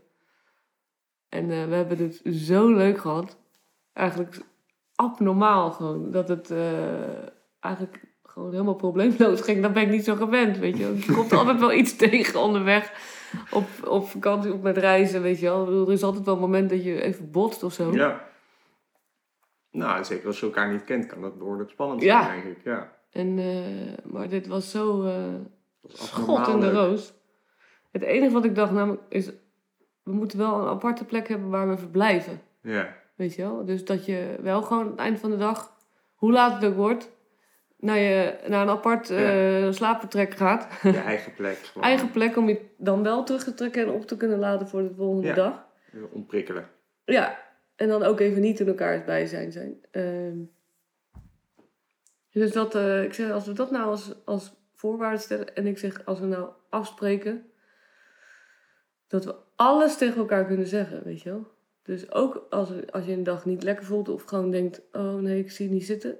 En eh, we hebben het zo leuk gehad. Eigenlijk abnormaal gewoon. Dat het eh, eigenlijk gewoon helemaal probleemloos ging. Dat ben ik niet zo gewend, weet je. Je komt altijd wel iets <laughs> tegen onderweg. Op, op vakantie of met reizen, weet je wel. Er is altijd wel een moment dat je even botst of zo. Ja. Nou, zeker als je elkaar niet kent, kan dat behoorlijk spannend Ja. zijn, denk ik. Ja. En, eh, maar dit was zo... eh, schot in de roos. Het enige wat ik dacht namelijk is... We moeten wel een aparte plek hebben waar we verblijven. Ja. Weet je wel? Dus dat je wel gewoon aan het eind van de dag... Hoe laat het ook wordt... Naar, je, naar een apart eh, slaapvertrek gaat. Je <laughs> eigen plek. Gewoon. Eigen plek om je dan wel terug te trekken en op te kunnen laden voor de volgende Ja. dag. Ontprikkelen. Ja, en dan ook even niet in elkaars bijzijn zijn. Ehm, dus dat, eh, ik zeg, als we dat nou als, als voorwaarde stellen... en ik zeg, als we nou afspreken... dat we alles tegen elkaar kunnen zeggen, weet je wel. Dus ook als, als je een dag niet lekker voelt... of gewoon denkt, oh nee, ik zie het niet zitten...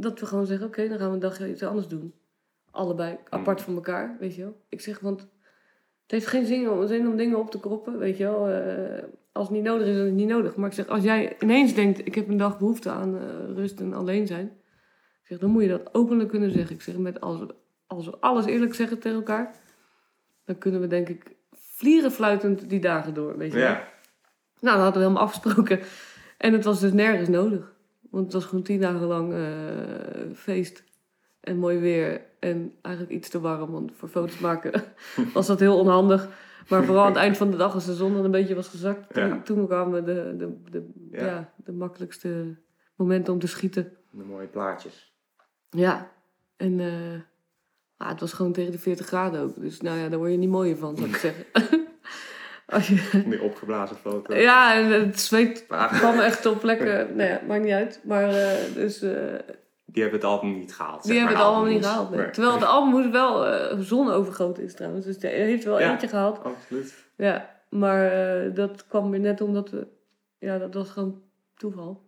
dat we gewoon zeggen, oké, dan gaan we een dagje iets anders doen. Allebei, apart van elkaar, weet je wel. Ik zeg, want het heeft geen zin om, zin om dingen op te kroppen, weet je wel. Eh, als het niet nodig is, dan is het niet nodig. Maar ik zeg, als jij ineens denkt, ik heb een dag behoefte aan eh, rust en alleen zijn. Ik zeg, dan moet je dat openlijk kunnen zeggen. Ik zeg, met als, we- als we alles eerlijk zeggen tegen elkaar, dan kunnen we denk ik vlieren fluitend die dagen door, weet je wel. Ja. Nou, dat hadden we helemaal afgesproken. En het was dus nergens nodig. Want het was gewoon tien dagen lang eh, feest. En mooi weer. En eigenlijk iets te warm. Want voor foto's maken <laughs> was dat heel onhandig. Maar vooral aan het eind van de dag, als de zon dan een beetje was gezakt. Toen, Ja. toen kwamen de, de, de, Ja. ja. de makkelijkste momenten om te schieten. De mooie plaatjes. Ja. En eh, ah, het was gewoon tegen de 40 graden ook. Dus nou ja, daar word je niet mooier van, zou ik zeggen. <laughs> als je, Die opgeblazen foto. ja, en het zweet kwam echt op plekken. nou ja, maakt niet uit. Maar eh, dus. eh, die hebben het album niet gehaald. Die hebben het allemaal niet gehaald. nee. Nee. Terwijl de album moest wel eh zonovergoten is trouwens. Dus hij heeft wel Ja. eentje gehaald. Absoluut. Ja, maar dat kwam weer net omdat we... Ja, dat was gewoon toeval.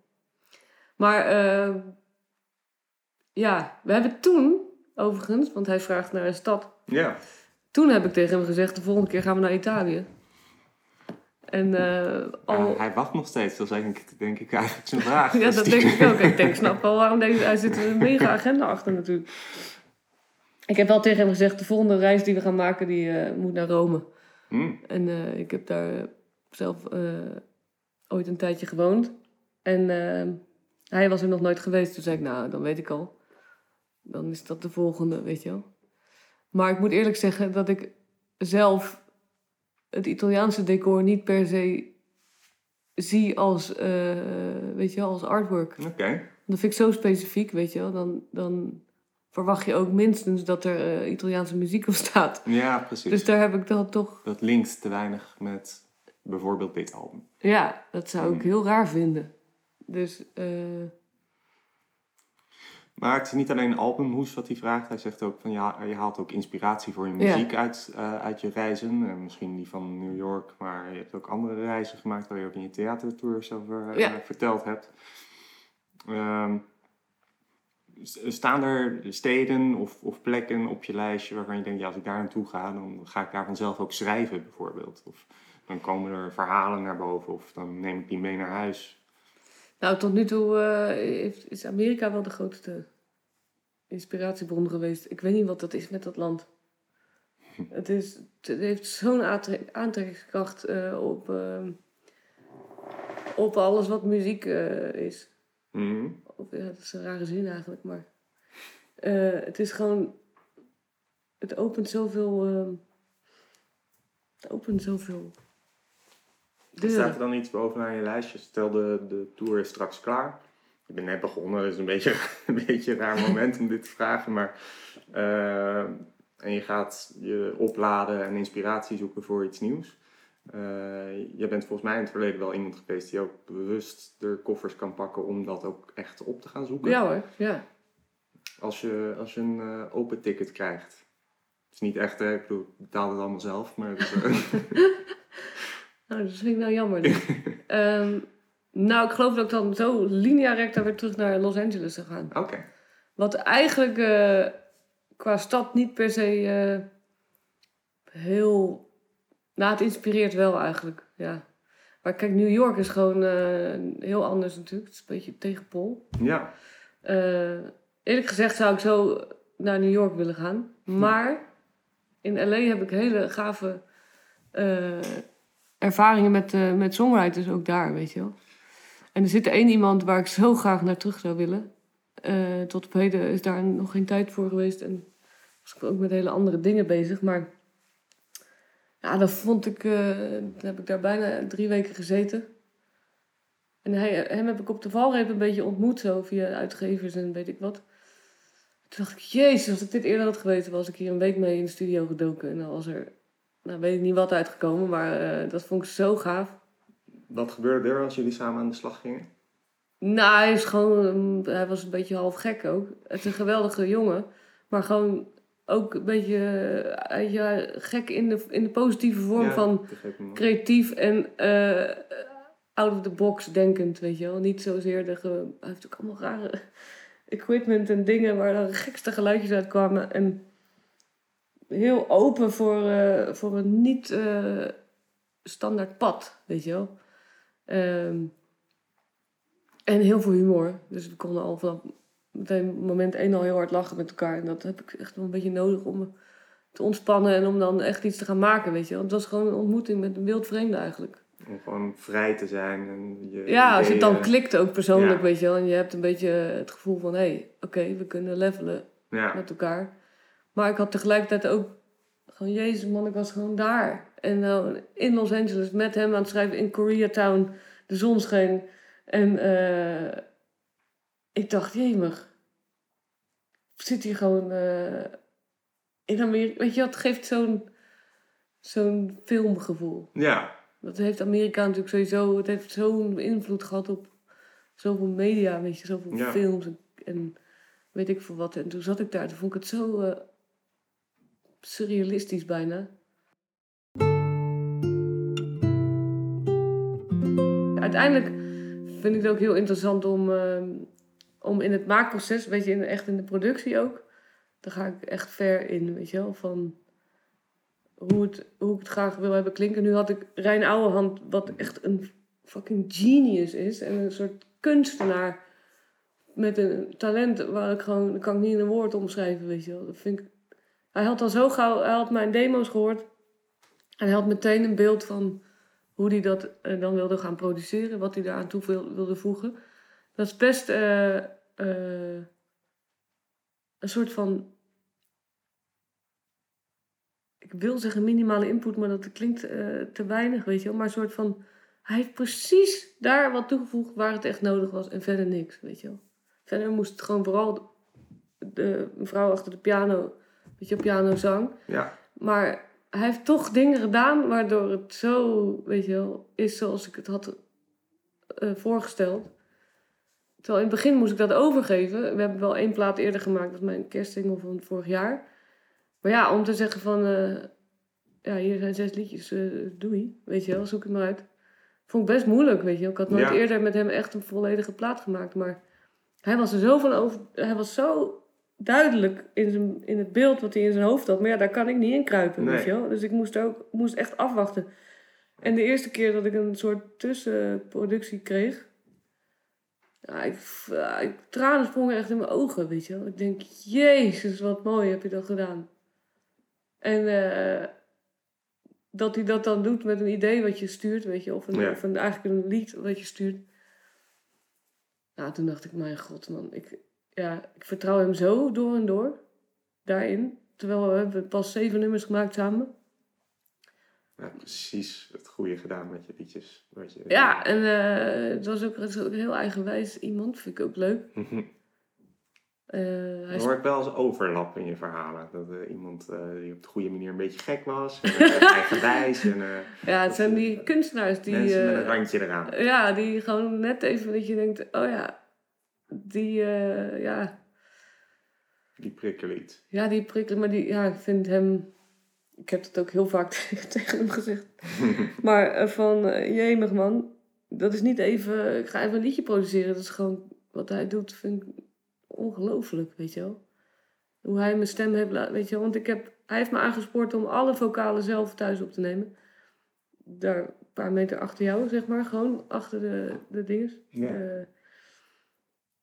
Maar eh, ja, we hebben toen, overigens, want hij vraagt naar een stad. Ja. Toen heb ik tegen hem gezegd, de volgende keer gaan we naar Italië. En eh, al... Hij wacht nog steeds. Dat is eigenlijk, denk ik, eigenlijk zijn vraag. <laughs> Ja, Dus dat denk ik ook. Ik denk, <laughs> snap wel waarom deze... Hij zit een mega agenda achter natuurlijk. Ik heb wel tegen hem gezegd, de volgende reis die we gaan maken, die eh, moet naar Rome. Hm, En eh, ik heb daar zelf ooit een tijdje gewoond. En hij was er nog nooit geweest. Toen zei ik, nou, dan weet ik al. Dan is dat de volgende, weet je wel. Maar ik moet eerlijk zeggen dat ik zelf het Italiaanse decor niet per se zie als, eh, weet je wel, als artwork. Oké. Dat vind ik zo specifiek, weet je wel. Dan, dan verwacht je ook minstens dat er eh, Italiaanse muziek op staat. Ja, precies. Dus daar heb ik dan toch Dat linkt te weinig met bijvoorbeeld dit album. Ja, dat zou ik Hmm. heel raar vinden. Dus eh, Maar het is niet alleen albumhoes wat hij vraagt. Hij zegt ook van ja, je haalt ook inspiratie voor je Ja. muziek uit, eh, uit je reizen. Eh, misschien die van New York, maar je hebt ook andere reizen gemaakt waar je ook in je theatertours over eh, verteld hebt. Ehm, staan er steden of, of plekken op je lijstje waarvan je denkt, ja, als ik daar naartoe ga, dan ga ik daar vanzelf ook schrijven bijvoorbeeld. Of dan komen er verhalen naar boven of dan neem ik die mee naar huis. Nou, tot nu toe eh, heeft, is Amerika wel de grootste inspiratiebron geweest. Ik weet niet wat dat is met dat land. Het, is, het heeft zo'n aantre- aantrekkingskracht eh, op, eh, op alles wat muziek is. Of, ja, dat is een rare zin eigenlijk, maar het is gewoon. Het opent zoveel. het opent zoveel. Staat deuren. er dan iets bovenaan je lijstje? Stel de, de tour is straks klaar. Ik ben net begonnen, dus een beetje <laughs> een beetje een raar moment om dit te vragen. Maar, eh, en je gaat je opladen en inspiratie zoeken voor iets nieuws. Eh, je bent volgens mij in het verleden wel iemand geweest die ook bewust de koffers kan pakken om dat ook echt op te gaan zoeken. Ja hoor, ja. Als, je, als je een eh, open ticket krijgt. Het is niet echt, hè? ik bedoel, ik betaal het allemaal zelf. Maar het, <laughs> Nou, dat vind ik nou jammer. <laughs> Ehm, nou, ik geloof dat ik dan zo linea recta weer terug naar Los Angeles zou gaan. Oké. Wat eigenlijk eh, qua stad niet per se eh, heel... Nou, het inspireert wel eigenlijk, ja. Maar kijk, New York is gewoon eh, heel anders natuurlijk. Het is een beetje tegenpol. Ja. Eerlijk gezegd zou ik zo naar New York willen gaan. Maar in LA heb ik hele gave ervaringen met, eh, met songwriters ook daar, weet je wel. En er zit één iemand waar ik zo graag naar terug zou willen. Eh, tot op heden is daar nog geen tijd voor geweest. En was ik ook met hele andere dingen bezig. Maar ja, dan vond ik... eh, heb ik daar bijna drie weken gezeten. En hij, hem heb ik op de valreep een beetje ontmoet, zo via uitgevers en weet ik wat. Toen dacht ik, jezus, als ik dit eerder had geweten, was ik hier een week mee in de studio gedoken. En dan was er, nou weet ik niet wat uitgekomen, maar eh, dat vond ik zo gaaf. Wat gebeurde er als jullie samen aan de slag gingen? Nou, hij is gewoon, mm, hij was een beetje half gek ook. Het is een geweldige jongen, maar gewoon ook een beetje eh, je, gek in de, in de positieve vorm Ja, van creatief en eh, out of the box denkend, weet je wel. Niet zozeer de... Ge... Hij heeft ook allemaal rare <laughs> equipment en dingen waar de gekste geluidjes uit kwamen. En heel open voor, eh, voor een niet eh, standaard pad, weet je wel. Ehm, en heel veel humor. Dus we konden al vanaf meteen moment één al heel hard lachen met elkaar. En dat heb ik echt wel een beetje nodig om te ontspannen en om dan echt iets te gaan maken, weet je wel. Het was gewoon een ontmoeting met een wild vreemde eigenlijk. Om gewoon vrij te zijn. En je Ja, als het dan klikt ook persoonlijk, Ja. weet je wel. En je hebt een beetje het gevoel van, hé, hey, oké, we kunnen levelen Ja, met elkaar. Maar ik had tegelijkertijd ook gewoon, jezus man, ik was gewoon daar. En nou, in Los Angeles met hem aan het schrijven in Koreatown. De zon scheen. En eh, ik dacht, jemig. Zit hier gewoon eh, in Amerika. Weet je, wat geeft zo'n zo'n filmgevoel. ja. Dat heeft Amerika natuurlijk sowieso. Het heeft zo'n invloed gehad op zoveel media, weet je, zoveel Ja. films en, en weet ik veel wat. En toen zat ik daar, toen vond ik het zo eh, surrealistisch bijna. Uiteindelijk vind ik het ook heel interessant om, eh, om in het maakproces, weet je, in, echt in de productie ook, daar ga ik echt ver in, weet je wel, van hoe, het, hoe ik het graag wil hebben klinken. Nu had ik Rijn Ouwehand, wat echt een fucking genius is en een soort kunstenaar met een talent waar ik gewoon, kan ik niet in een woord omschrijven, weet je wel. Dat vind ik, hij had al zo gauw, hij had mijn demo's gehoord en hij had meteen een beeld van hoe hij dat eh, dan wilde gaan produceren, wat hij daaraan toe wil- wilde voegen. Dat is best eh, eh, een soort van. Ik wil zeggen minimale input, maar dat klinkt te weinig, weet je wel. Maar een soort van. Hij heeft precies daar wat toegevoegd waar het echt nodig was en verder niks, weet je wel. Verder moest het gewoon vooral de mevrouw achter de piano, weet je, piano zang. Ja, Maar hij heeft toch dingen gedaan waardoor het zo, weet je wel, is zoals ik het had eh, voorgesteld. Terwijl in het begin moest ik dat overgeven. We hebben wel één plaat eerder gemaakt, dat is mijn kerstsingle van vorig jaar. Maar ja, om te zeggen van, eh, ja, hier zijn zes liedjes, eh, doei, weet je wel, zoek het maar uit. Vond ik best moeilijk, weet je wel. Ik had nooit Ja. eerder met hem echt een volledige plaat gemaakt, maar hij was er zo van over, hij was zo duidelijk in, zijn, in het beeld wat hij in zijn hoofd had. Maar ja, daar kan ik niet in kruipen, Nee. weet je wel. Dus ik moest ook moest echt afwachten. En de eerste keer dat ik een soort tussenproductie kreeg... Ja, ik, tranen sprongen echt in mijn ogen, weet je wel. Ik denk, jezus, wat mooi heb je dat gedaan. En eh, dat hij dat dan doet met een idee wat je stuurt, weet je. Of, een, Ja. of een, eigenlijk een lied wat je stuurt. Nou, toen dacht ik, mijn god, man. Ik, ja, ik vertrouw hem zo door en door. Daarin. Terwijl we hebben pas zeven nummers gemaakt samen. ja, precies het goede gedaan met je liedjes. Wat je, Ja, en eh, het was ook, het was ook een heel eigenwijs iemand. Vind ik ook leuk. <laughs> Eh, hij Er is- hoort wel eens overlap in je verhalen. Dat er iemand eh, die op de goede manier een beetje gek was. En <laughs> uh, eigenwijs. En eh, ja, het zijn die kunstenaars die... mensen met een eh, randje eraan. ja, die gewoon net even dat je denkt... Oh ja, die... eh, ja, Die prikkelen iets. ja, die prikkelen. Maar die, ja, ik vind hem... Ik heb het ook heel vaak <laughs> tegen hem gezegd. <laughs> Maar eh, van, eh, jemig man, dat is niet even, ik ga even een liedje produceren. Dat is gewoon, wat hij doet, vind ik ongelooflijk, weet je wel. Hoe hij mijn stem heeft laten, weet je wel. Want ik heb, hij heeft me aangespoord om alle vocalen zelf thuis op te nemen. Daar een paar meter achter jou, zeg maar. Gewoon achter de, de dinges. Ja.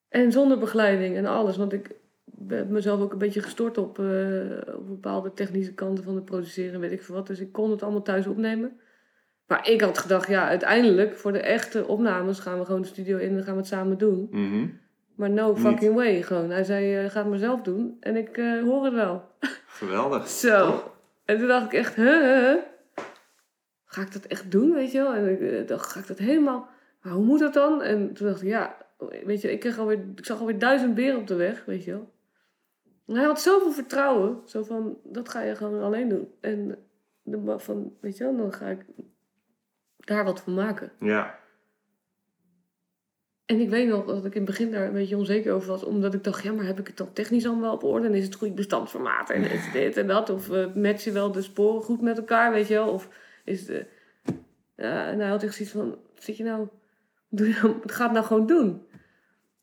En zonder begeleiding en alles. Want ik heb mezelf ook een beetje gestort op, eh, op bepaalde technische kanten van het produceren, weet ik veel wat. Dus ik kon het allemaal thuis opnemen. Maar ik had gedacht, ja, uiteindelijk voor de echte opnames gaan we gewoon de studio in en gaan we het samen doen. Mhm. Maar no Niet. fucking way, gewoon. Hij zei, eh, ga het maar zelf doen. En ik eh, hoor het wel. Geweldig. <laughs> Zo. En toen dacht ik echt, huh? Ga ik dat echt doen, weet je wel? En ik dacht, ga ik dat helemaal... Maar hoe moet dat dan? En toen dacht ik, ja, weet je, ik, kreeg alweer, ik zag alweer duizend beren op de weg, weet je wel. En hij had zoveel vertrouwen. Zo van, dat ga je gewoon alleen doen. En de, van, weet je wel, dan ga ik daar wat van maken. Ja. En ik weet nog dat ik in het begin daar een beetje onzeker over was. Omdat ik dacht, ja, maar heb ik het dan technisch allemaal wel op orde? En is het goed bestandsformaat? En is dit en dat? Of uh, matchen wel de sporen goed met elkaar, weet je wel? Of is het... ja, en hij had echt zoiets van, zit je nou... Doe nou het gaat nou gewoon doen.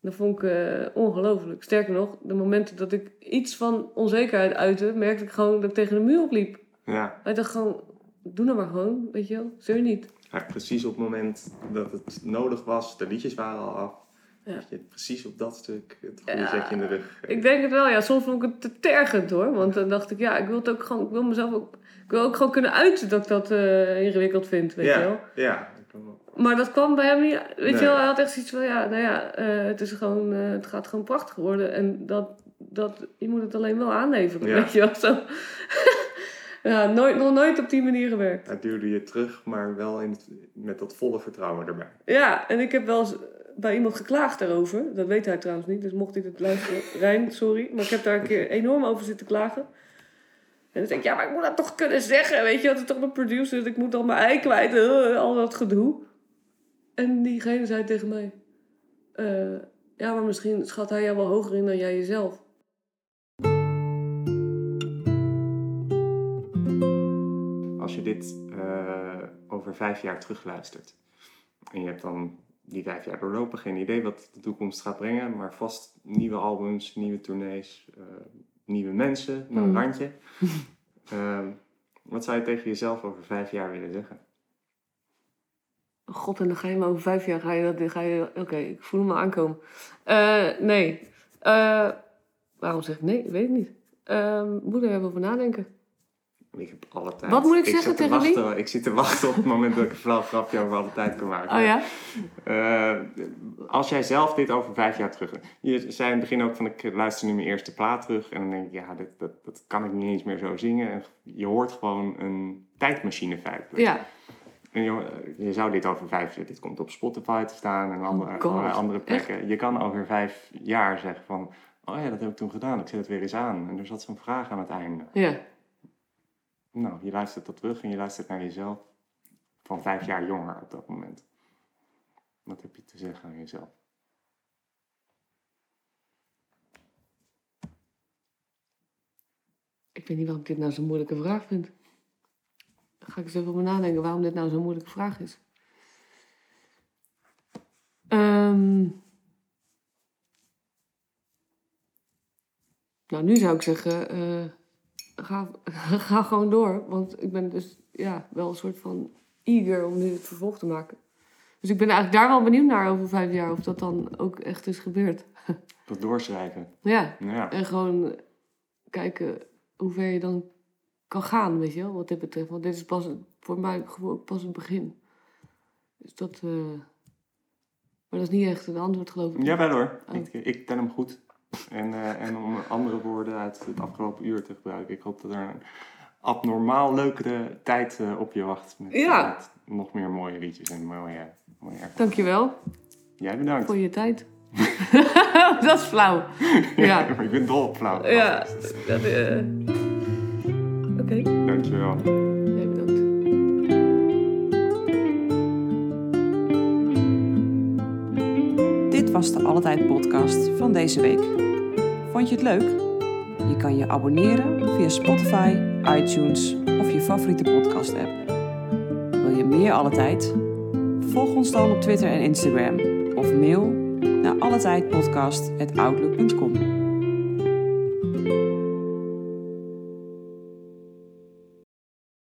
Dat vond ik uh, ongelooflijk. Sterker nog, de momenten dat ik iets van onzekerheid uitte... merkte ik gewoon dat ik tegen de muur opliep. Ja. Hij dacht gewoon, doe nou maar gewoon, weet je wel? Zeur niet. ja. Precies op het moment dat het nodig was, de liedjes waren al af. Ja. Je precies op dat stuk het goede Ja, zetje in de rug. Ik denk het wel, ja. Soms vond ik het te tergend hoor. Want dan dacht ik, ja, ik wil het ook gewoon, ik wil mezelf ook, ik wil ook gewoon kunnen uiten dat ik dat uh, ingewikkeld vind, weet ja, je wel. Ja, Maar dat kwam bij hem niet, weet Nee. je wel. Hij had echt zoiets van, ja, nou ja, uh, het is gewoon, uh, het gaat gewoon prachtig worden. En dat, dat, je moet het alleen wel aanleveren, Ja. weet je wel. Zo. <laughs> ja, nooit, nog nooit op die manier gewerkt. Het duwde je terug, maar wel in het- met dat volle vertrouwen erbij. Ja, en ik heb wel eens bij iemand geklaagd daarover. Dat weet hij trouwens niet, dus mocht hij het luisteren. <laughs> Rijn, sorry. Maar ik heb daar een keer enorm over zitten klagen. En dan denk ik, ja, maar ik moet dat toch kunnen zeggen. Weet je, dat is toch een producer, dus ik moet dan mijn ei kwijt. eh, al dat gedoe. En diegene zei tegen mij... eh, Ja, maar misschien schat hij jou wel hoger in dan jij jezelf. Als je dit eh, over vijf jaar terugluistert en je hebt dan die vijf jaar doorlopen, geen idee wat de toekomst gaat brengen, maar vast nieuwe albums, nieuwe tournees, eh, nieuwe mensen, een Mm. randje. <laughs> Ehm, wat zou je tegen jezelf over vijf jaar willen zeggen? God, en dan ga je me over vijf jaar ga je dat. Ga je, Oké, ik voel al aankomen. Eh, nee. Eh, waarom zeg ik nee? Ik weet het niet. Ehm moet er even over nadenken. Ik heb alle tijd. Wat moet ik zit zeggen te tegen wie? Ik zit te wachten op het moment dat ik een flauw grapje over alle tijd kan maken. Oh ja? Eh, als jij zelf dit over vijf jaar terug... Je zei in het begin ook van ik luister nu mijn eerste plaat terug. En dan denk ik, ja, dit, dat, dat kan ik niet eens meer zo zingen. En je hoort gewoon een tijdmachine feitelijk. Ja. En je, zou dit over vijf jaar... Dit komt op Spotify te staan en andere, Oh God. allerlei andere plekken. Je kan over vijf jaar zeggen van... Oh ja, dat heb ik toen gedaan. Ik zet het weer eens aan. En er zat zo'n vraag aan het einde. Ja. Nou, je luistert dat terug en je luistert naar jezelf van vijf jaar jonger op dat moment. Wat heb je te zeggen aan jezelf? Ik weet niet waarom ik dit nou zo'n moeilijke vraag vind. Ga ik eens even over nadenken waarom dit nou zo'n moeilijke vraag is. Ehm. nou, nu zou ik zeggen, eh, ga, <laughs> ga gewoon door. Want ik ben dus ja, wel een soort van eager om nu het vervolg te maken. Dus ik ben eigenlijk daar wel benieuwd naar over vijf jaar of dat dan ook echt is gebeurd. <laughs> Dat doorschrijven. Ja, Ja. en gewoon kijken hoe ver je dan kan gaan, weet je wel, wat dit betreft. Want dit is pas, voor mij gewoon pas het begin. Dus dat... eh, Maar dat is niet echt een antwoord, geloof ik. Jawel hoor, Oh. ik, ik tel hem goed. En, eh, en om andere woorden uit het afgelopen uur te gebruiken. Ik hoop dat er een abnormaal leukere tijd eh, op je wacht. Met, Ja. met nog meer mooie liedjes en mooie, mooie ervaringen. Dankjewel Jij bedankt. voor je tijd. <laughs> dat is flauw. Ja. <laughs> ik ben dol op flauw. Ja. Dat, eh, Oké, Dankjewel. jij bedankt. Dit was de Alletijd podcast van deze week. Vond je het leuk? Je kan je abonneren via Spotify, iTunes of je favoriete podcast app. Wil je meer Alletijd? Volg ons dan op Twitter en Instagram of mail naar alletijdpodcast.outlook.com.